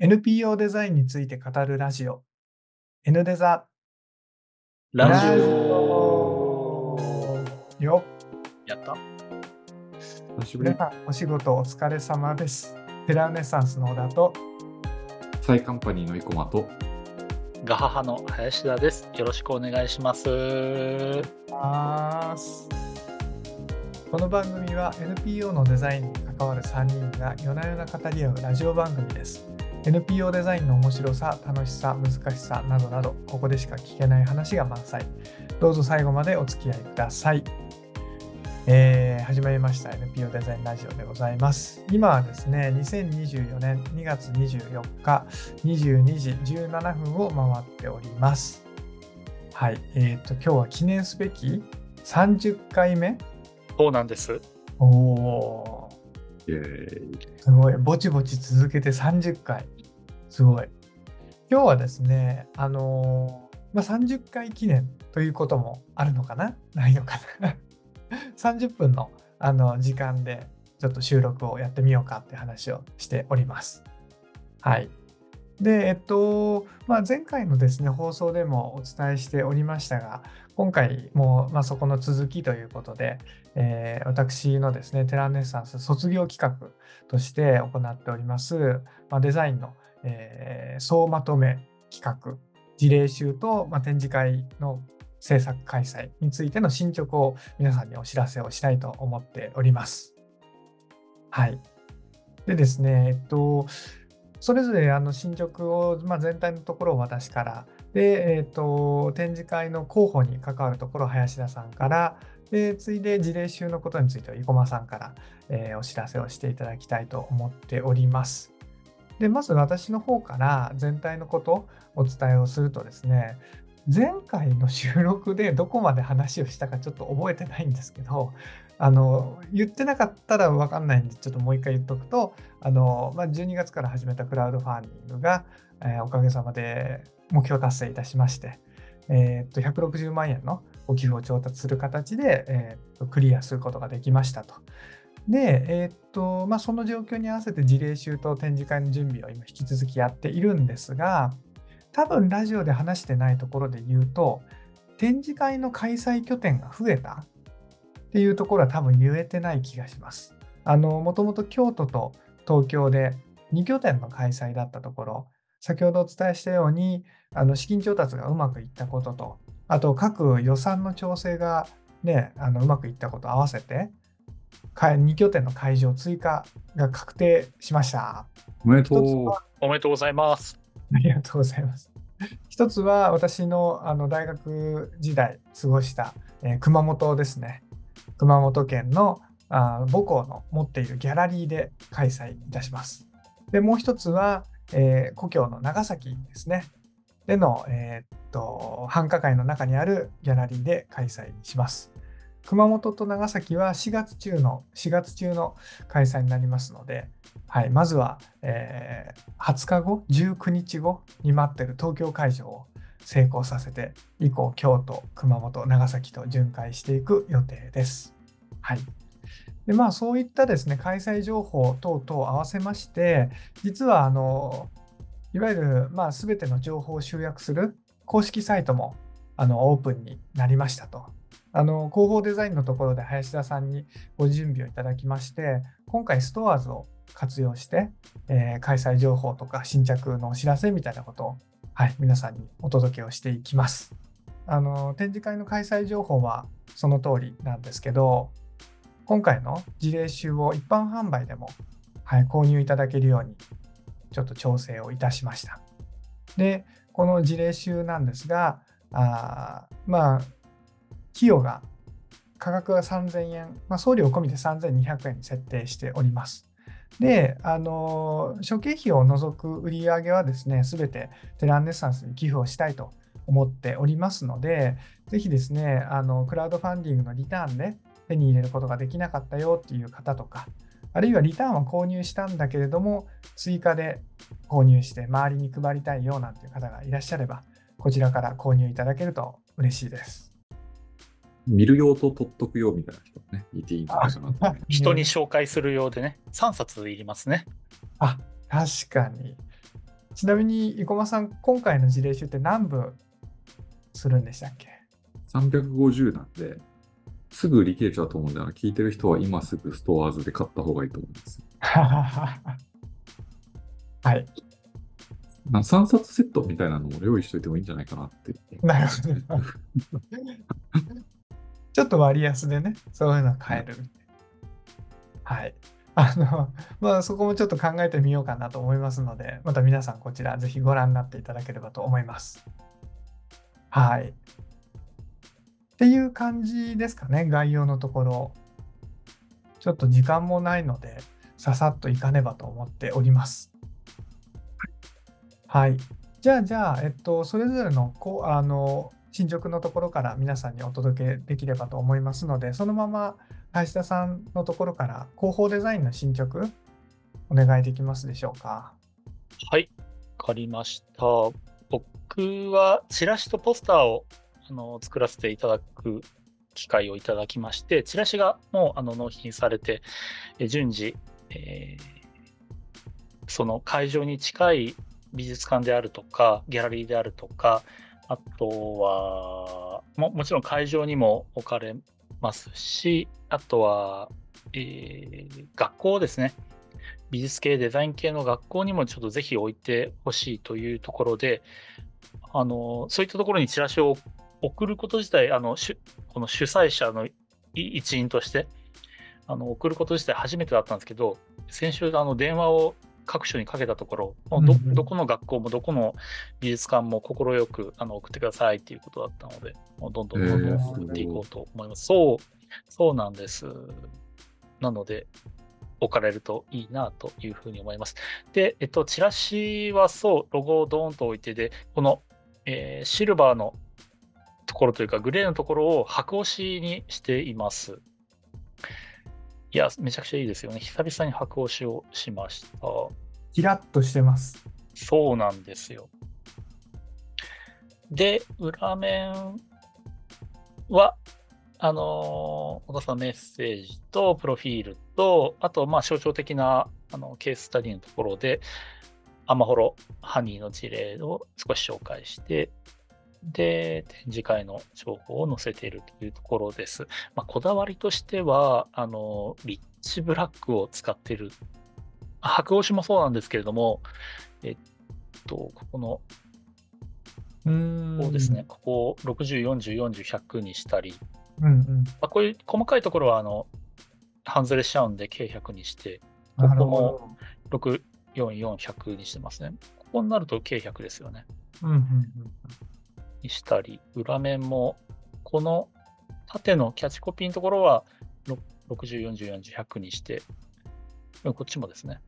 NPO デザインについて語るラジオ。N デザ。ラジオ。よ。やった。久しぶり。皆。さんお仕事お疲れ様です。テラネッサンスの小田と。サイカンパニーの生駒と、ガハハの林田です。よろしくお願いします。ます。この番組は NPO のデザインに関わる3人が夜な夜な語り合うラジオ番組です NPO デザインの面白さ楽しさ難しさなどなどここでしか聞けない話が満載。どうぞ最後までお付き合いください。えー始まりました。NPO デザインラジオでございます。今はですね2024年2月24日22時17分を回っております。はい、えっ、と、今日は記念すべき30回目？そうなんです。おおすごい。ぼちぼち続けて30回。すごい。今日はですね、あのーまあ、30回記念ということもあるのかな？ないのかな ?30 分のあの時間でちょっと収録をやってみようかって話をしております。はい。で、えっと、まあ、前回のですね、放送でもお伝えしておりましたが、今回も、まあ、そこの続きということで、えー私のですね、テランネッサンス卒業企画として行っております、まあ、デザインの、えー総まとめ企画、事例集と、まあ、展示会の制作開催についての進捗を皆さんにお知らせをしたいと思っております。はい。でですね、えっと、それぞれあの進捗を、まあ、全体のところを私から、で、えっと、展示会の広報に関わるところ林田さんから、で、次いで事例集のことについては生駒さんから、えーお知らせをしていただきたいと思っております。で、まず私の方から全体のことをお伝えをするとですね、前回の収録でどこまで話をしたかちょっと覚えてないんですけど、あの言ってなかったら分かんないんで、ちょっともう一回言っとくと、あのまあ、12月から始めたクラウドファンディングが、えーおかげさまで目標達成いたしまして、えーっと160万円のご寄付を調達する形で、えーとクリアすることができましたと。で、えーっとまあ、その状況に合わせて事例集と展示会の準備を今引き続きやっているんですが、多分ラジオで話してないところで言うと、展示会の開催拠点が増えたっていうところは多分言えてない気がします。あの、もともと京都と東京で2拠点の開催だったところ、先ほどお伝えしたように、あの資金調達がうまくいったことと、あと各予算の調整がね、あのうまくいったことを合わせて、2拠点の会場追加が確定しました。おめでとう。おめでとうございます。ありがとうございます。一つは私のあの大学時代過ごした、えー熊本ですね。熊本県のあ母校の持っているギャラリーで開催いたします。で、もう一つは、えー故郷の長崎ですね。での、えーっと繁華街の中にあるギャラリーで開催します。熊本と長崎は4月中の4月中の開催になりますので、はい、まずは、えー20日後、19日後に待ってる東京会場を成功させて、以降、京都、熊本、長崎と巡回していく予定です。はい。で、まあ、そういったですね、開催情報等々を合わせまして、実は、あの、いわゆる、まあ、すべての情報を集約する公式サイトも、あの、オープンになりましたと。あの、広報デザインのところで林田さんにご準備をいただきまして、今回ストアーズを活用して、えー開催情報とか新着のお知らせみたいなことを、はい、皆さんにお届けをしていきます。あの展示会の開催情報はその通りなんですけど、今回の事例集を一般販売でも、はい、購入いただけるようにちょっと調整をいたしました。で、この事例集なんですが、あまあ、費用が価格が3000円、まあ、送料込みで3200円に設定しております。で、あの諸経費を除く売り上げはですね、すべてテランネッサンスに寄付をしたいと思っておりますので、ぜひですね、あのクラウドファンディングのリターンで手に入れることができなかったよっていう方とか、あるいはリターンは購入したんだけれども、追加で購入して周りに配りたいよなんていう方がいらっしゃれば、こちらから購入いただけると嬉しいです。見る用と取っとく用みたいな人ね、いていいんじゃないかな。人に紹介するようでね、3冊いりますね。あ、確かに。ちなみに、生駒さん、今回の事例集って何部するんでしたっけ？350なんで、すぐ売り切れちゃうと思うんで、あの聞いてる人は今すぐストアーズで買った方がいいと思います。はい。な3冊セットみたいなのも用意しといてもいいんじゃないかなって。なるほど。ちょっと割安でね、そういうの買える。はい。あの、まあそこもちょっと考えてみようかなと思いますので、また皆さんこちらぜひご覧になっていただければと思います。はい。っていう感じですかね、概要のところ。ちょっと時間もないので、ささっといかねばと思っております。はい。じゃあ、じゃあ、えっと、それぞれのこうあの進捗のところから皆さんにお届けできればと思いますので、そのまま林田さんのところから広報デザインの進捗、お願いできますでしょうか？はい、わかりました。僕はチラシとポスターをあの作らせていただく機会をいただきまして、チラシがもうあの納品されて、え順次、えーその会場に近い美術館であるとか、ギャラリーであるとか、あとはももちろん会場にも置かれますし、あとは、えー学校ですね。美術系、デザイン系の学校にもちょっとぜひ置いてほしいというところで、あのそういったところにチラシを送ること自体、あの主この主催者のい一員としてあの送ること自体初めてだったんですけど、先週あの電話を各所にかけたところ、もうどうんうんどこの学校もどこの美術館も快くあの送ってくださいっていうことだったので、もうどんどんどんどん送っていこうと思います。そう、そうなんです。なので、置かれるといいなというふうに思います。で、えっと、チラシはそう、ロゴをドーンと置いてで、この、えーシルバーのところというか、グレーのところを白押しにしています。いや、めちゃくちゃいいですよね。久々に白押しをしました。キラッとしてます。そうなんですよ。で、裏面は、あのー小田さんメッセージとプロフィールと、あと、まあ、象徴的なあのケーススタディのところで、アマホロハニーの事例を少し紹介して、で、展示会の情報を載せているというところです。まあ、こだわりとしては、あの、リッチブラックを使っている。あ白押しもそうなんですけれども、えっと、ここの。こうですね、。ここを60、40、40、100にしたり、うんうん。まあ、こういう細かいところは、あの、半ずれしちゃうんで、計100にして、ここほど。6、4、4、100にしてますね。ここになると計100ですよね。うんうんにしたり、裏面も、この縦のキャッチコピーのところはろ60、40、40、100にして、うんこっちもですね。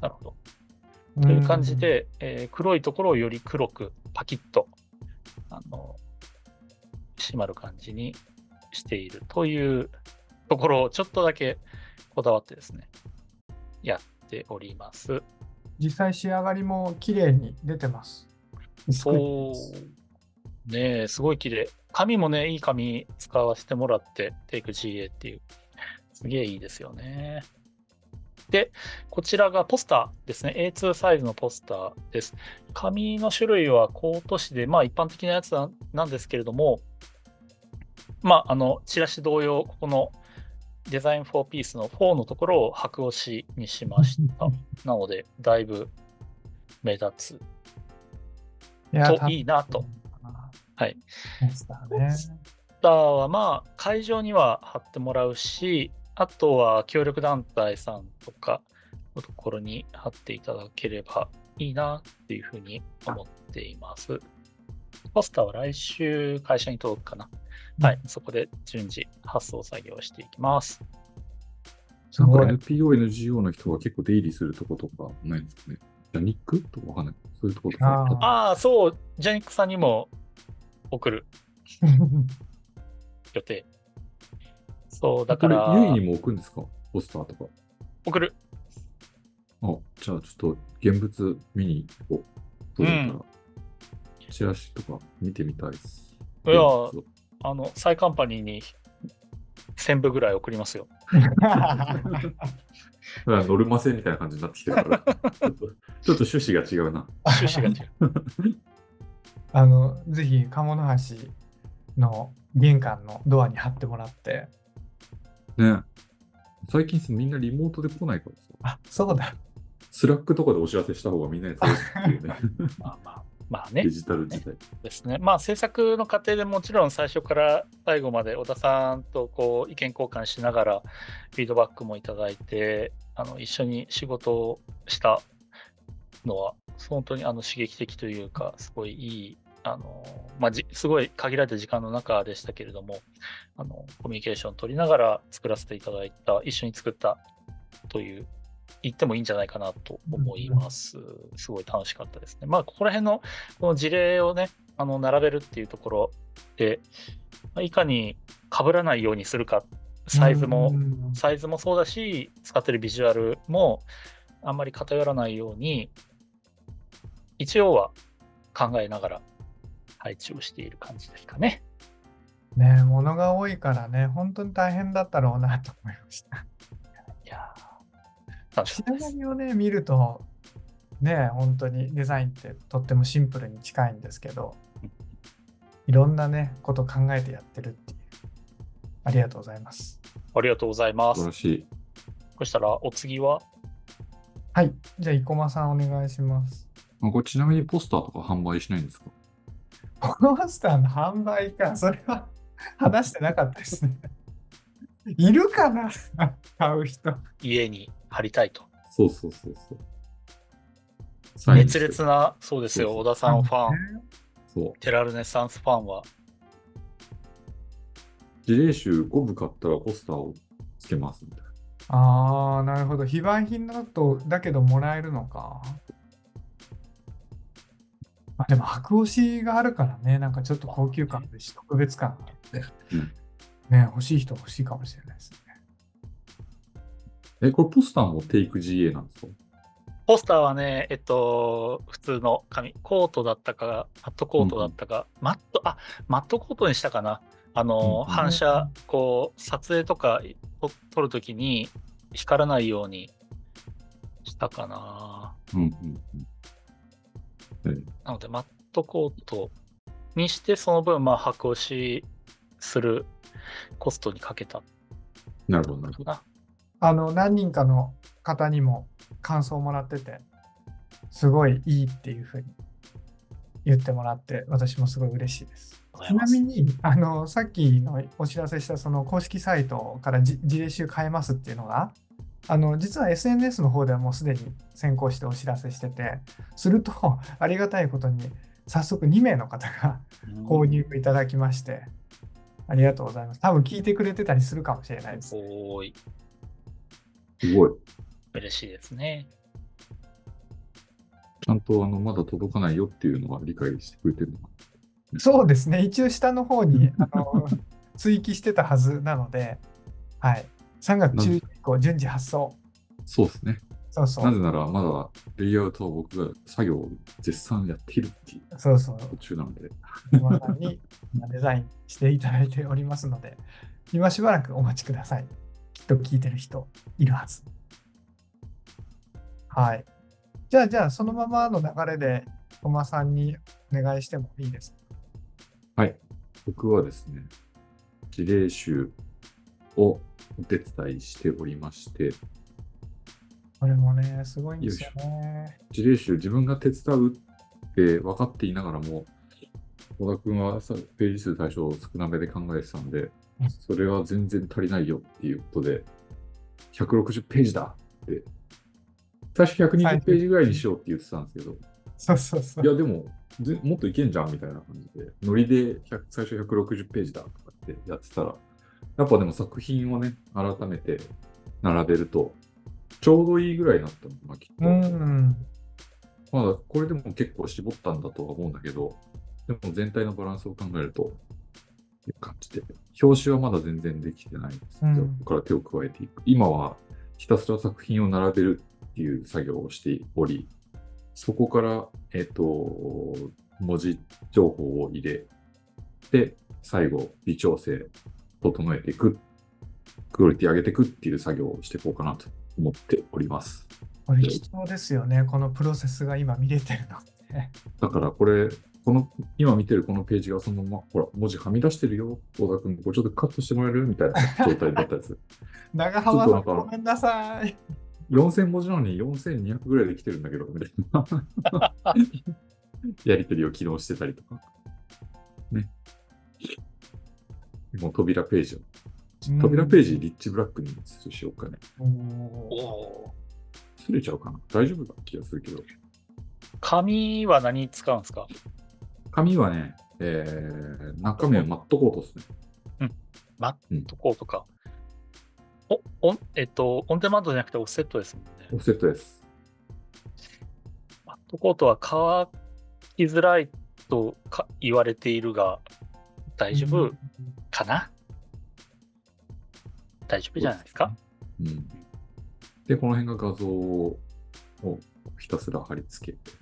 なるほど。うん。という感じで、えー黒いところをより黒くパキッとあの締まる感じにしているというところをちょっとだけこだわってですね、やっております。実際仕上がりも綺麗に出てます。そうねえ、すごい綺麗。紙もね、いい紙使わせてもらって、テイク GA っていう、すげえいいですよね。で、こちらがポスターですね。A2 サイズのポスターです。紙の種類はコート紙で、まあ一般的なやつななんですけれども、まあ、あの、チラシ同様、ここのデザイン4ピースの4のところを白押しにしました。なので、だいぶ目立つといいなと。。はい。ポスターね。ポスターはまあ会場には貼ってもらうし、あとは協力団体さんとかのところに貼っていただければいいなっていうふうに思っています。ポスターは来週会社に届くかな。はい、そこで順次発送作業していきます。なんか。NPO、NGO の人が結構出入りするとことかないんですかね。ジャニックとかわかんない。そういうとことか。あああ、そう、ジャニックさんにも送る予定。そう、だから、これ、ユイにも置くんですか？ポスターとか。送る。あ、じゃあちょっと現物見に行こう。届いたら、チラシとか見てみたいです。いやあの、サイカンパニーに1000部ぐらい送りますよ。ノルマ制みたいな感じになってきてるから、ちょっと趣旨が違うな。趣旨が違う。あの、ぜひ、鴨の橋の玄関のドアに貼ってもらって、ね。最近さみんなリモートで来ないからさ、あ、そうだ。 Slack とかでお知らせした方がみんなにいうね、まあまあ、まあねデジタル時代。ですね。まあ制作の過程でもちろん最初から最後まで小田さんとこう意見交換しながらフィードバックもいただいてあの一緒に仕事をしたのは本当にあの刺激的というかすごいいいあの、まあ、じすごい限られた時間の中でしたけれどもあのコミュニケーションを取りながら作らせていただいた一緒に作ったという言ってもいいんじゃないかなと思います。すごい楽しかったですね。まあここら辺のこの事例をね、あの並べるっていうところで、まあいかに被らないようにするか、サイズも、うんサイズもそうだし、使ってるビジュアルもあんまり偏らないように、一応は考えながら配置をしている感じですかね。ね物が多いからね、本当に大変だったろうなと思いました。いやー楽し仕かったです。上がりをね、見ると、ね、本当にデザインってとってもシンプルに近いんですけど、いろんなね、こと考えてやってるっていう。ありがとうございます。ありがとうございます。そしたらお次は、はい。じゃあ、生駒さんお願いします。あこれちなみにポスターとか販売しないんですか？ポスターの販売か、それは話してなかったですね。いるかな？買う人。家に貼りたいと。そうそうそうそう。熱烈な、そうですよ、小田さんファン、そう。テラルネサンスファンは、事例集5部買ったらポスターをつけますみたいな。ああ、なるほど。非売品だと、だけどもらえるのか。まあ、でも、白押しがあるからね、なんかちょっと高級感でし、特別感があって、うんね、欲しい人は欲しいかもしれないですね。え、これポスターもテイク GA なんですか？ポスターはね、えっと、普通の紙、コートだったか、マットコートだったか、マット、あ、マットコートにしたかな。あの、うん反射、こう、撮影とかと撮るときに光らないようにしたかな。うんうんうん。なので、マットコートにして、その分、まあ、白押しするコストにかけたなるほど、なるほど。あの、何人かの方にも感想をもらってて、すごいいいっていうふうに言ってもらって、私もすごい嬉しいです。ちなみに、あの、さっきのお知らせしたその公式サイトからじ事例集変えますっていうのが、あの、実は SNS の方ではもうすでに先行してお知らせしてて、すると、ありがたいことに、早速2名の方が購入いただきまして、ありがとうございます。多分聞いてくれてたりするかもしれないです。おーい、すごい。嬉しいですね。ちゃんとあのまだ届かないよっていうのは理解してくれてるのかそうですね。一応下の方に あの追記してたはずなので、はい。3月中以降、順次発送。そうですね。そうそう。なぜならまだレイアウトは僕が作業を絶賛やっているっていうそうそう。途中なので。今さんに 今デザインしていただいておりますので、今しばらくお待ちください。きっと聞いてる人いるはず。はい。じゃあ、じゃあ、そのままの流れで、小間さんにお願いしてもいいですか？はい。僕はですね、事例集をお手伝いしておりまして、これもね、すごいんですよね。事例集自分が手伝うって分かっていながらも、小田君はさページ数対象少なめで考えてたんでうん、それは全然足りないよっていうことで、160ページだって、最初120ページぐらいにしようって言ってたんですけど、そうそうそう。い。やでもぜもっといけんじゃんみたいな感じで、ノリで100最初160ページだとかってやってたら、やっぱでも作品をね、改めて並べると、ちょうどいいぐらいになったのかな、きっと。うん。まだこれでも結構絞ったんだとは思うんだけど、でも全体のバランスを考えると、いう感じで、表紙はまだ全然できてないんですけど、うんここから手を加えていく。今はひたすら作品を並べるっていう作業をしており、そこから、えっ、と、文字情報を入れて、最後、微調整、整えていくクオリティ上げていくっていう作業をしていこうかなと思っております。これ貴重ですよね。このプロセスが今見れてるのって。だからこれ、この、今見てるこのページがそのまま、ほら、文字はみ出してるよ、小田君、これちょっとカットしてもらえるみたいな状態だったやつ。長浜さん、ごめんなさい。4000文字なのに4200ぐらいできてるんだけど、みたいな。やりとりを起動してたりとか。ね。もう扉ページを。扉ページ、リッチブラックにしようかね。おすれちゃうかな大丈夫な気がするけど。紙は何使うんですか？紙はね、えー、中身はマットコートですね。マットコートか。お、おえっと、オンデマンドじゃなくてオフセットですもんね。オフセットです。マットコートは乾きづらいとか言われているが、大丈夫？かな、大丈夫じゃないですか？うん。で、この辺が画像をひたすら貼り付けて、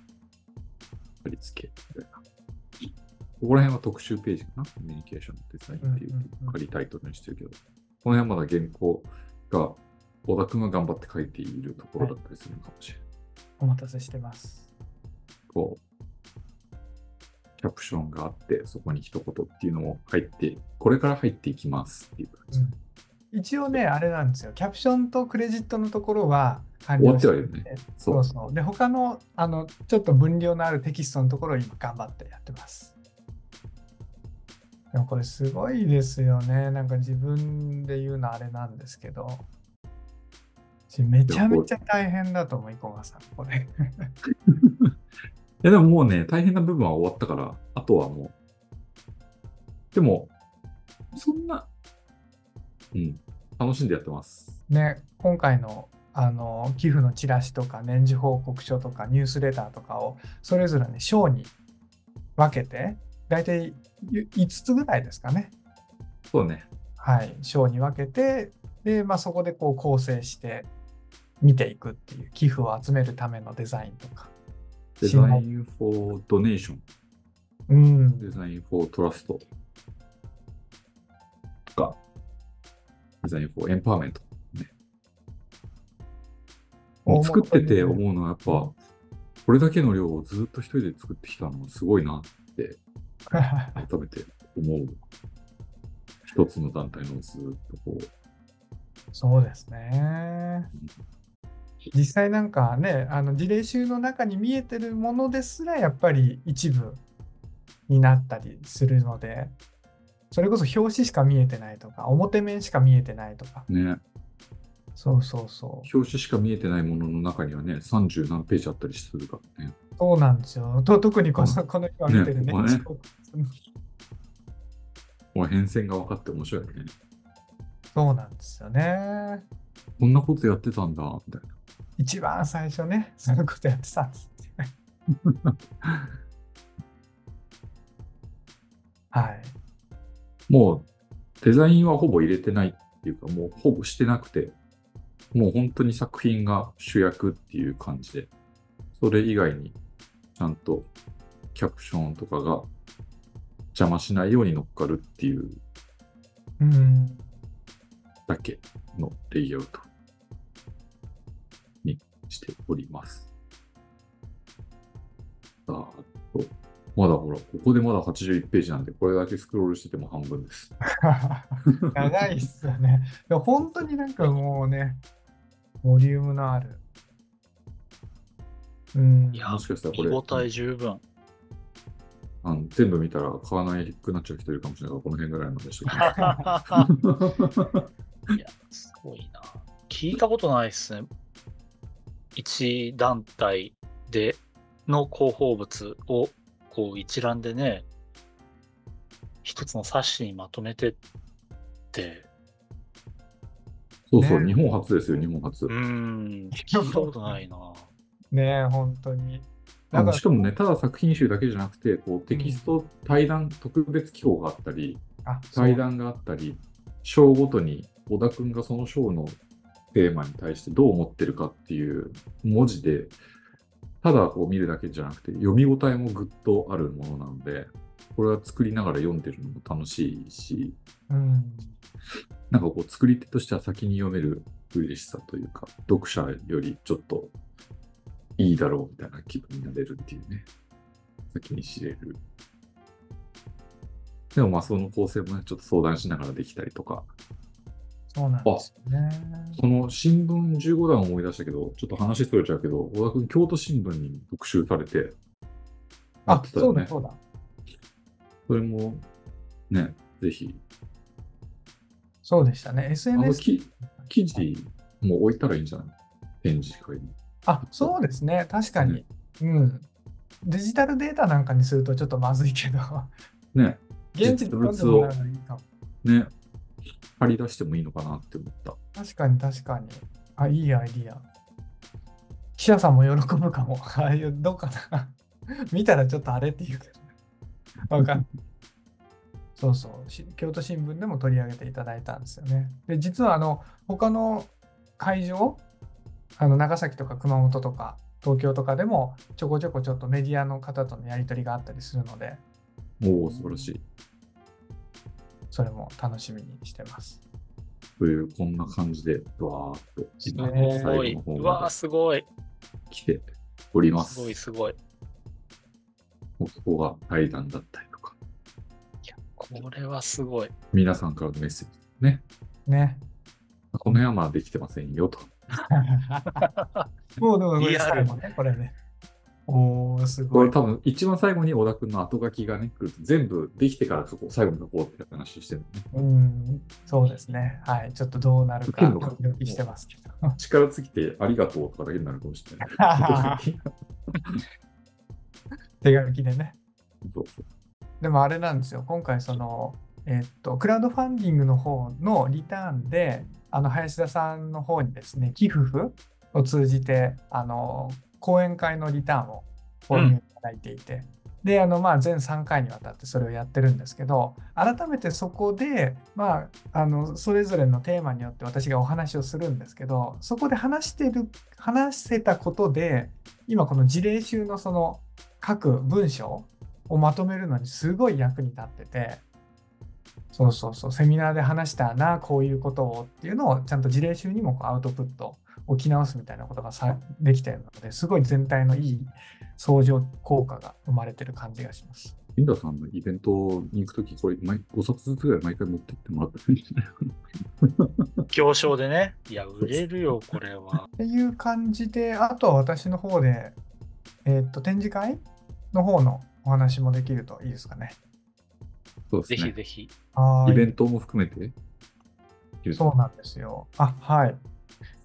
貼り付け、みたいな。ここら辺は特集ページかな？コミュニケーションのデザインっていう仮タイトルにしてるけど、この辺はまだ原稿が、小田君が頑張って書いているところだったりするのかもしれない。お待たせしてます。こう、キャプションがあって、そこに一言っていうのも入って、これから入っていきますっていう感じ。一応ね、あれなんですよ。キャプションとクレジットのところは完了ってはいるね。そう。そう。で、他の、あの、ちょっと分量のあるテキストのところを今頑張ってやってます。でもこれすごいですよね。なんか自分で言うのあれなんですけど。めちゃめちゃ大変だと思う、生駒さん、これ。いやでももうね、大変な部分は終わったから、あとはもう。でも、そんな、うん、楽しんでやってます。ね、今回のあの寄付のチラシとか年次報告書とかニュースレターとかをそれぞれね章に分けて大体5つぐらいですかねそうね。はい章に分けてで、まあ、そこでこう構成して見ていくっていう寄付を集めるためのデザインとかデザイン for donation、うん。デザイン for trust とか、デザイン for empowerment。大元作っててに思うのはやっぱ、これだけの量をずっと一人で作ってきたのはすごいなって改めて思う。一つの団体のずっとこう、そうですね実際なんかねあの事例集の中に見えてるものですらやっぱり一部になったりするのでそれこそ表紙しか見えてないとか表面しか見えてないとか。ね、そうそうそう。表紙しか見えてないものの中にはね、30何ページあったりするからね。そうなんですよ。と特にこのこの今見てるねねこ変遷が分かって面白いよね。そうなんですよね。こんなことやってたんだ、みたいな。一番最初ねそういうことやってたんです はい。もうデザインはほぼ入れてないっていうか、もうほぼしてなくて、もう本当に作品が主役っていう感じで、それ以外にちゃんとキャプションとかが邪魔しないように乗っかるっていううん。だけのレイアウト。にしております。あと、まだほら、ここでまだ81ページなんで、これだけスクロールしてても半分です。長いっすよね。でも本当になんかもうね、ボリュームのある。うん。いやもしかしたらこれ、見応え十分。あの全部見たら買わないくなっちゃう人いるかもしれないから、この辺ぐらいまでしときます。いや、すごいな。聞いたことないですね。一団体での広報物をこう一覧でね、一つの冊子にまとめてって、そうそう、ね日本初ですよ、日本初う。ーん、聞いたことないな。ねえ、本当に。あなんかのしかもね、ただ作品集だけじゃなくて、こうテキスト対談、特別機構があったり、う対談があったり、章ごとに小田君がその章のテーマに対してどう思ってるかっていう文字で、ただこう見るだけじゃなくて、読み応えもぐっとあるものなので、これは作りながら読んでるのも楽しいし、うん。なんかこう作り手としては先に読める嬉しさというか、読者よりちょっといいだろうみたいな気分になれるっていうね。先に知れる。でもまあその構成もね、ちょっと相談しながらできたりとか。そうなんですよね。この新聞15段を思い出したけど、ちょっと話それちゃうけど、小田君京都新聞に特集されて、やあねそうだ、。そうだ。それもね、ぜひ。そうでしたね。SNS。き記事も置いたらいいんじゃない？展示会に。あ、そうですね。確かに。うん。デジタルデータなんかにするとちょっとまずいけど、ね、現地で読んでもらうのがいいかも。ね、張り出してもいいのかなって思った。確かに確かに。あ、いいアイディア。記者さんも喜ぶかも。ああいう、どうかな。見たらちょっとあれって言うけどね。わかんない。そうそうし。京都新聞でも取り上げていただいたんですよね。で、実はあの、他の会場、あの長崎とか熊本とか東京とかでもちょこちょこちょっとメディアの方とのやり取りがあったりするので、おお、素晴らしい。それも楽しみにしてます。という、こんな感じで、わーっと、すごい。最後の方うわー、ますごい。で来ておりますごい、すごい。ここが対談だったりとか、これはすごい。皆さんからのメッセージね。ね。この辺はまあできてませんよと。もうでもこれリアル最後ね、これね。おー、すごいこれ。多分一番最後に小田君の後書きがね、来ると全部できてから書こう、最後に書こうって話してるのね。うん、そうですね。はい。ちょっとどうなるか、受けるのかドキドキしてますけど。力尽きてありがとうとかだけになるかもしれない。手書きでね。そうそうでもあれなんですよ。今回、その、えっと、クラウドファンディングの方のリターンで、あの、林田さんの方にですね、寄付を通じて、あの、講演会のリターンを購入いただいていて、で、あの、まあ、全3回にわたってそれをやってるんですけど、改めてそこで、まあ、あの、それぞれのテーマによって私がお話をするんですけど、そこで話してる、話せたことで、今この事例集のその各文章をまとめるのにすごい役に立ってて、そうそうそう、セミナーで話したな、こういうことをっていうのをちゃんと事例集にもこうアウトプット、置き直すみたいなことがさできてるので、すごい全体のいい相乗効果が生まれてる感じがします。リンダさんのイベントに行くとき、これ毎5冊ずつぐらい毎回持ってってもらったらいいんじゃないかな。行商でね。いや、売れるよ、これは。っていう感じで、あとは私の方で、えーっと、展示会の方のお話もできるといいですかね。ぜそうですね。ひぜひ。はーいイベントも含めて。そうなんですよ。あ、はい。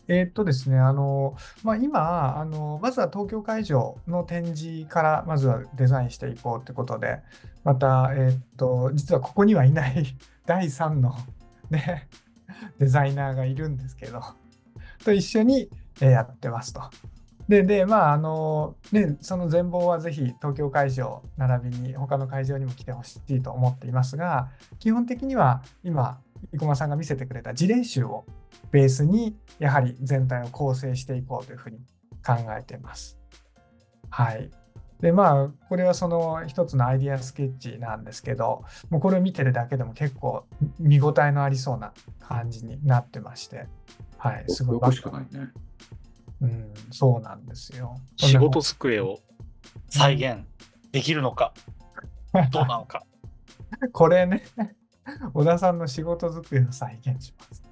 えーっとですね、あの、まあ、今、あの、まずは東京会場の展示から、まずはデザインしていこうということで、また、えーっと、実はここにはいない 第3の、ね、デザイナーがいるんですけど、と一緒にやってますと。で、で、まあ、あの、ね、その全貌はぜひ東京会場並びに他の会場にも来てほしいと思っていますが、基本的には今、生駒さんが見せてくれた事例集をベースに、やはり全体を構成していこうというふうに考えています。はい。で、まあ、これはその一つのアイディアスケッチなんですけど、もうこれを見てるだけでも結構見応えのありそうな感じになってまして、はい、すごいこしかないね。うん、そうなんですよ。仕事机を再現できるのか、どうなのか。これね、小田さんの仕事机を再現します。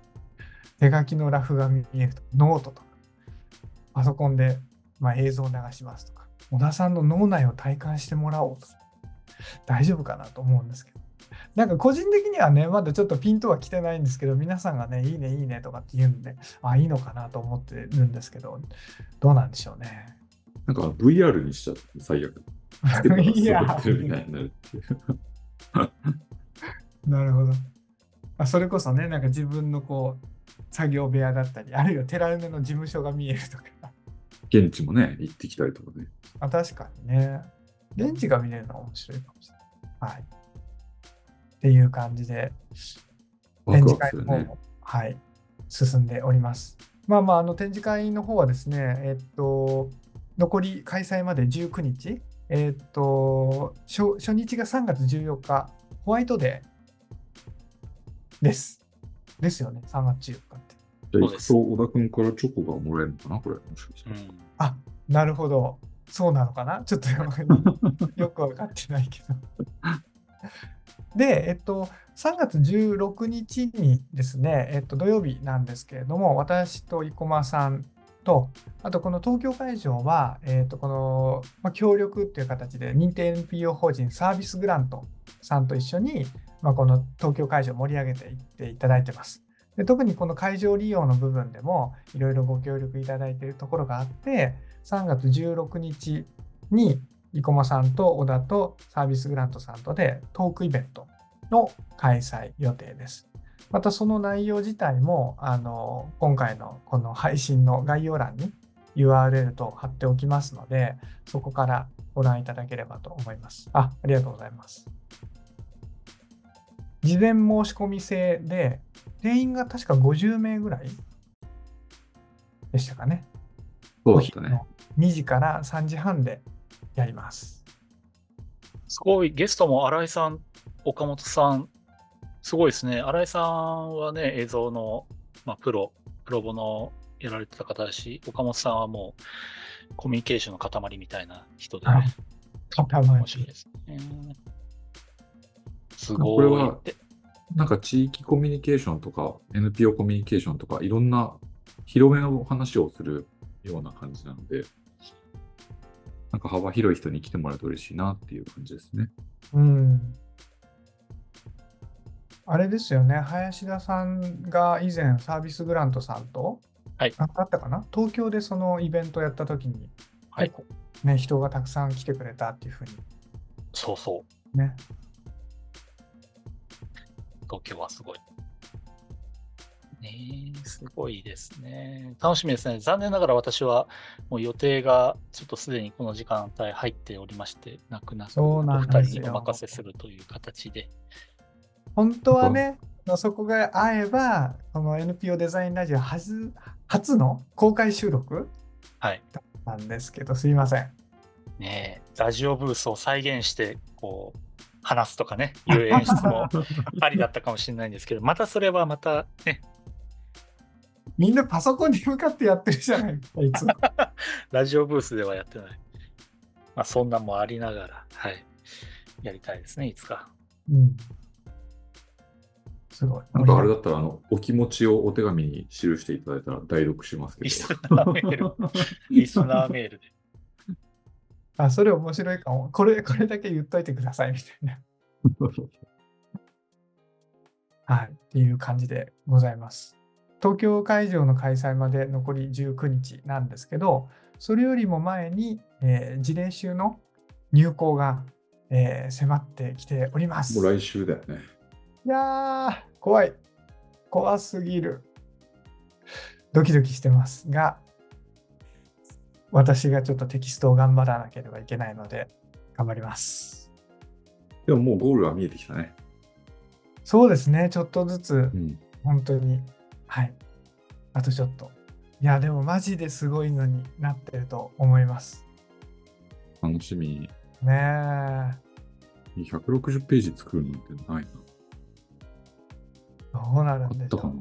手書きのラフが見えると、ノートとか、パソコンで、まあ、映像を流しますとか、小田さんの脳内を体感してもらおうと。大丈夫かなと思うんですけど。なんか個人的にはね、まだちょっとピンとは来てないんですけど、皆さんがね、いいね、いいねとかって言うんで、あ、いいのかなと思ってるんですけど、どうなんでしょうね。なんか VR にしちゃって最悪。つけたら いや滑ってるみたいになるっていう。なるほど。あそれこそね、なんか自分のこう、作業部屋だったり、あるいは寺梅の事務所が見えるとか。現地もね、行ってきたりとかね。あ確かにね。現地が見れるのは面白いかもしれない。はい。っていう感じで、展示会の方も。はい、進んでおります。まあまあ、あの展示会の方はですね、えっと、残り開催まで19日えーっと初、初日が3月14日、ホワイトデーです。ですよね、3月14日って。じゃあ、行くと小田君からチョコがもらえるのかなこれ。もしかしたら。うんあなるほど。そうなのかな？ちょっとよく わかってないけど。で、えっと、3月16日にですね、えっと、土曜日なんですけれども、私と生駒さんと、あとこの東京会場は、えっと、この、まあ、協力っていう形で、認定 NPO 法人サービスグラントさんと一緒に、まあ、この東京会場を盛り上げていっていただいてます。で特にこの会場利用の部分でもいろいろご協力いただいているところがあって3月16日に生駒さんと小田とサービスグラントさんとでトークイベントの開催予定です。またその内容自体もあの今回のこの配信の概要欄に URL と貼っておきますのでそこからご覧いただければと思います。あありがとうございます。事前申し込み制で定員が確か50名ぐらいでしたかね。そうだったね。お昼の2時から3時半でやります。すごい、ゲストも新井さん、岡本さん、すごいですね。新井さんはね、映像の、まあ、プロ、プロボのやられてた方だし、岡本さんはもうコミュニケーションの塊みたいな人であね、頭面白いですね。すごい。これはでなんか地域コミュニケーションとか NPO コミュニケーションとかいろんな広めの話をするような感じなので、なんか幅広い人に来てもらえると嬉しいなっていう感じですね。うん。あれですよね、林田さんが以前サービスグラントさんと、はいああったかな？東京でそのイベントやった時に、はい結構ね、人がたくさん来てくれたっていうふうにそうそう。ね。東京はすごい。ねえすごいですね。楽しみですね。残念ながら私はもう予定がちょっとすでにこの時間帯入っておりまして、なくなくそうお二人にお任せするという形で。本当はね、そこが合えば、この NPO デザインラジオ初初の公開収録はい。なんですけど、すいません。ねえラジオブースを再現して、こう、話すとかね、いう演出もありだったかもしれないんですけど、またそれはまたね、みんなパソコンに向かってやってるじゃないですか、いつも。ラジオブースではやってない。まあ、そんなんもありながら、はい。やりたいですね、いつか。うん。すごい。なんかあれだったら、あの、お気持ちをお手紙に記していただいたら代読しますけリスど。ナーメール、リスナーメールで。あ、それ面白いかも。これ、これだけ言っといてくださいみたいな。はい。っていう感じでございます。東京会場の開催まで残り19日なんですけど、それよりも前に、えー事例集の入稿が、えー迫ってきております。もう来週だよね。いやー、怖い。怖すぎる。ドキドキしてますが、私がちょっとテキストを頑張らなければいけないので、頑張ります。でももうゴールは見えてきたね。そうですね、ちょっとずつう、ん。本当に。はい。あとちょっと。いや、でもマジですごいのになってると思います。楽しみ。ねえ。160ページ作るなんてないな。どうなるあんでしょうったかな。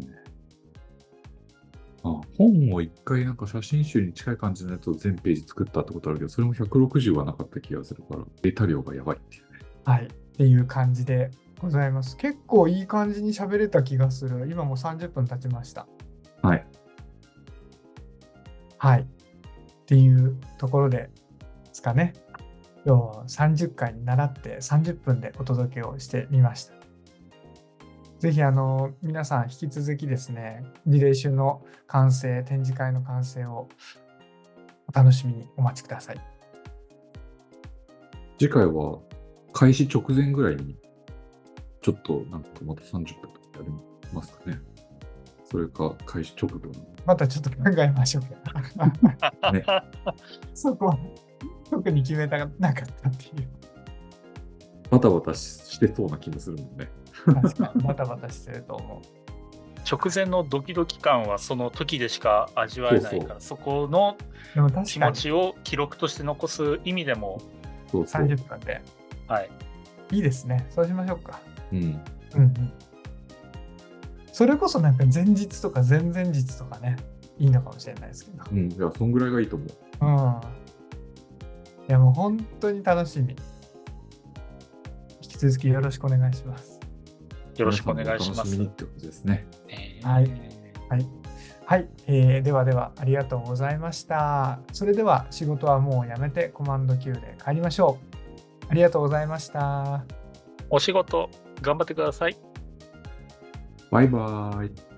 あ、本を一回なんか写真集に近い感じのやつを全ページ作ったってことあるけど、それも160はなかった気がするから、データ量がやばいっていうね。はい。っていう感じでございます。結構いい感じに喋れた気がする。今もう30分経ちました。はい。はい。っていうところでですかね。今日は30回に習って30分でお届けをしてみました。ぜひあの皆さん引き続きですね、リレー集の完成、展示会の完成をお楽しみにお待ちください。次回は開始直前ぐらいに、ちょっとなんかまた30分とかやりますかね。それか開始直後の。またちょっと考えましょうか。ねそこは特に決めたなかったっていう。バタバタしてそうな気もするもんね。確かにバタバタしてると思う。直前のドキドキ感はその時でしか味わえないから、そこの気持ちを記録として残す意味でも、そうそう。30分で。はい。いいですね。そうしましょうか。うん。うんうん。それこそなんか前日とか前々日とかね、いいのかもしれないですけど。うん。いや、そんぐらいがいいと思う。うん。いやもう本当に楽しみ。引き続きよろしくお願いします。よろしくお願いしますってことですね。えーはいはい。はい、えーではではありがとうございました。それでは仕事はもうやめてコマンド Q で帰りましょう。ありがとうございました。お仕事頑張ってください。バイバーイ。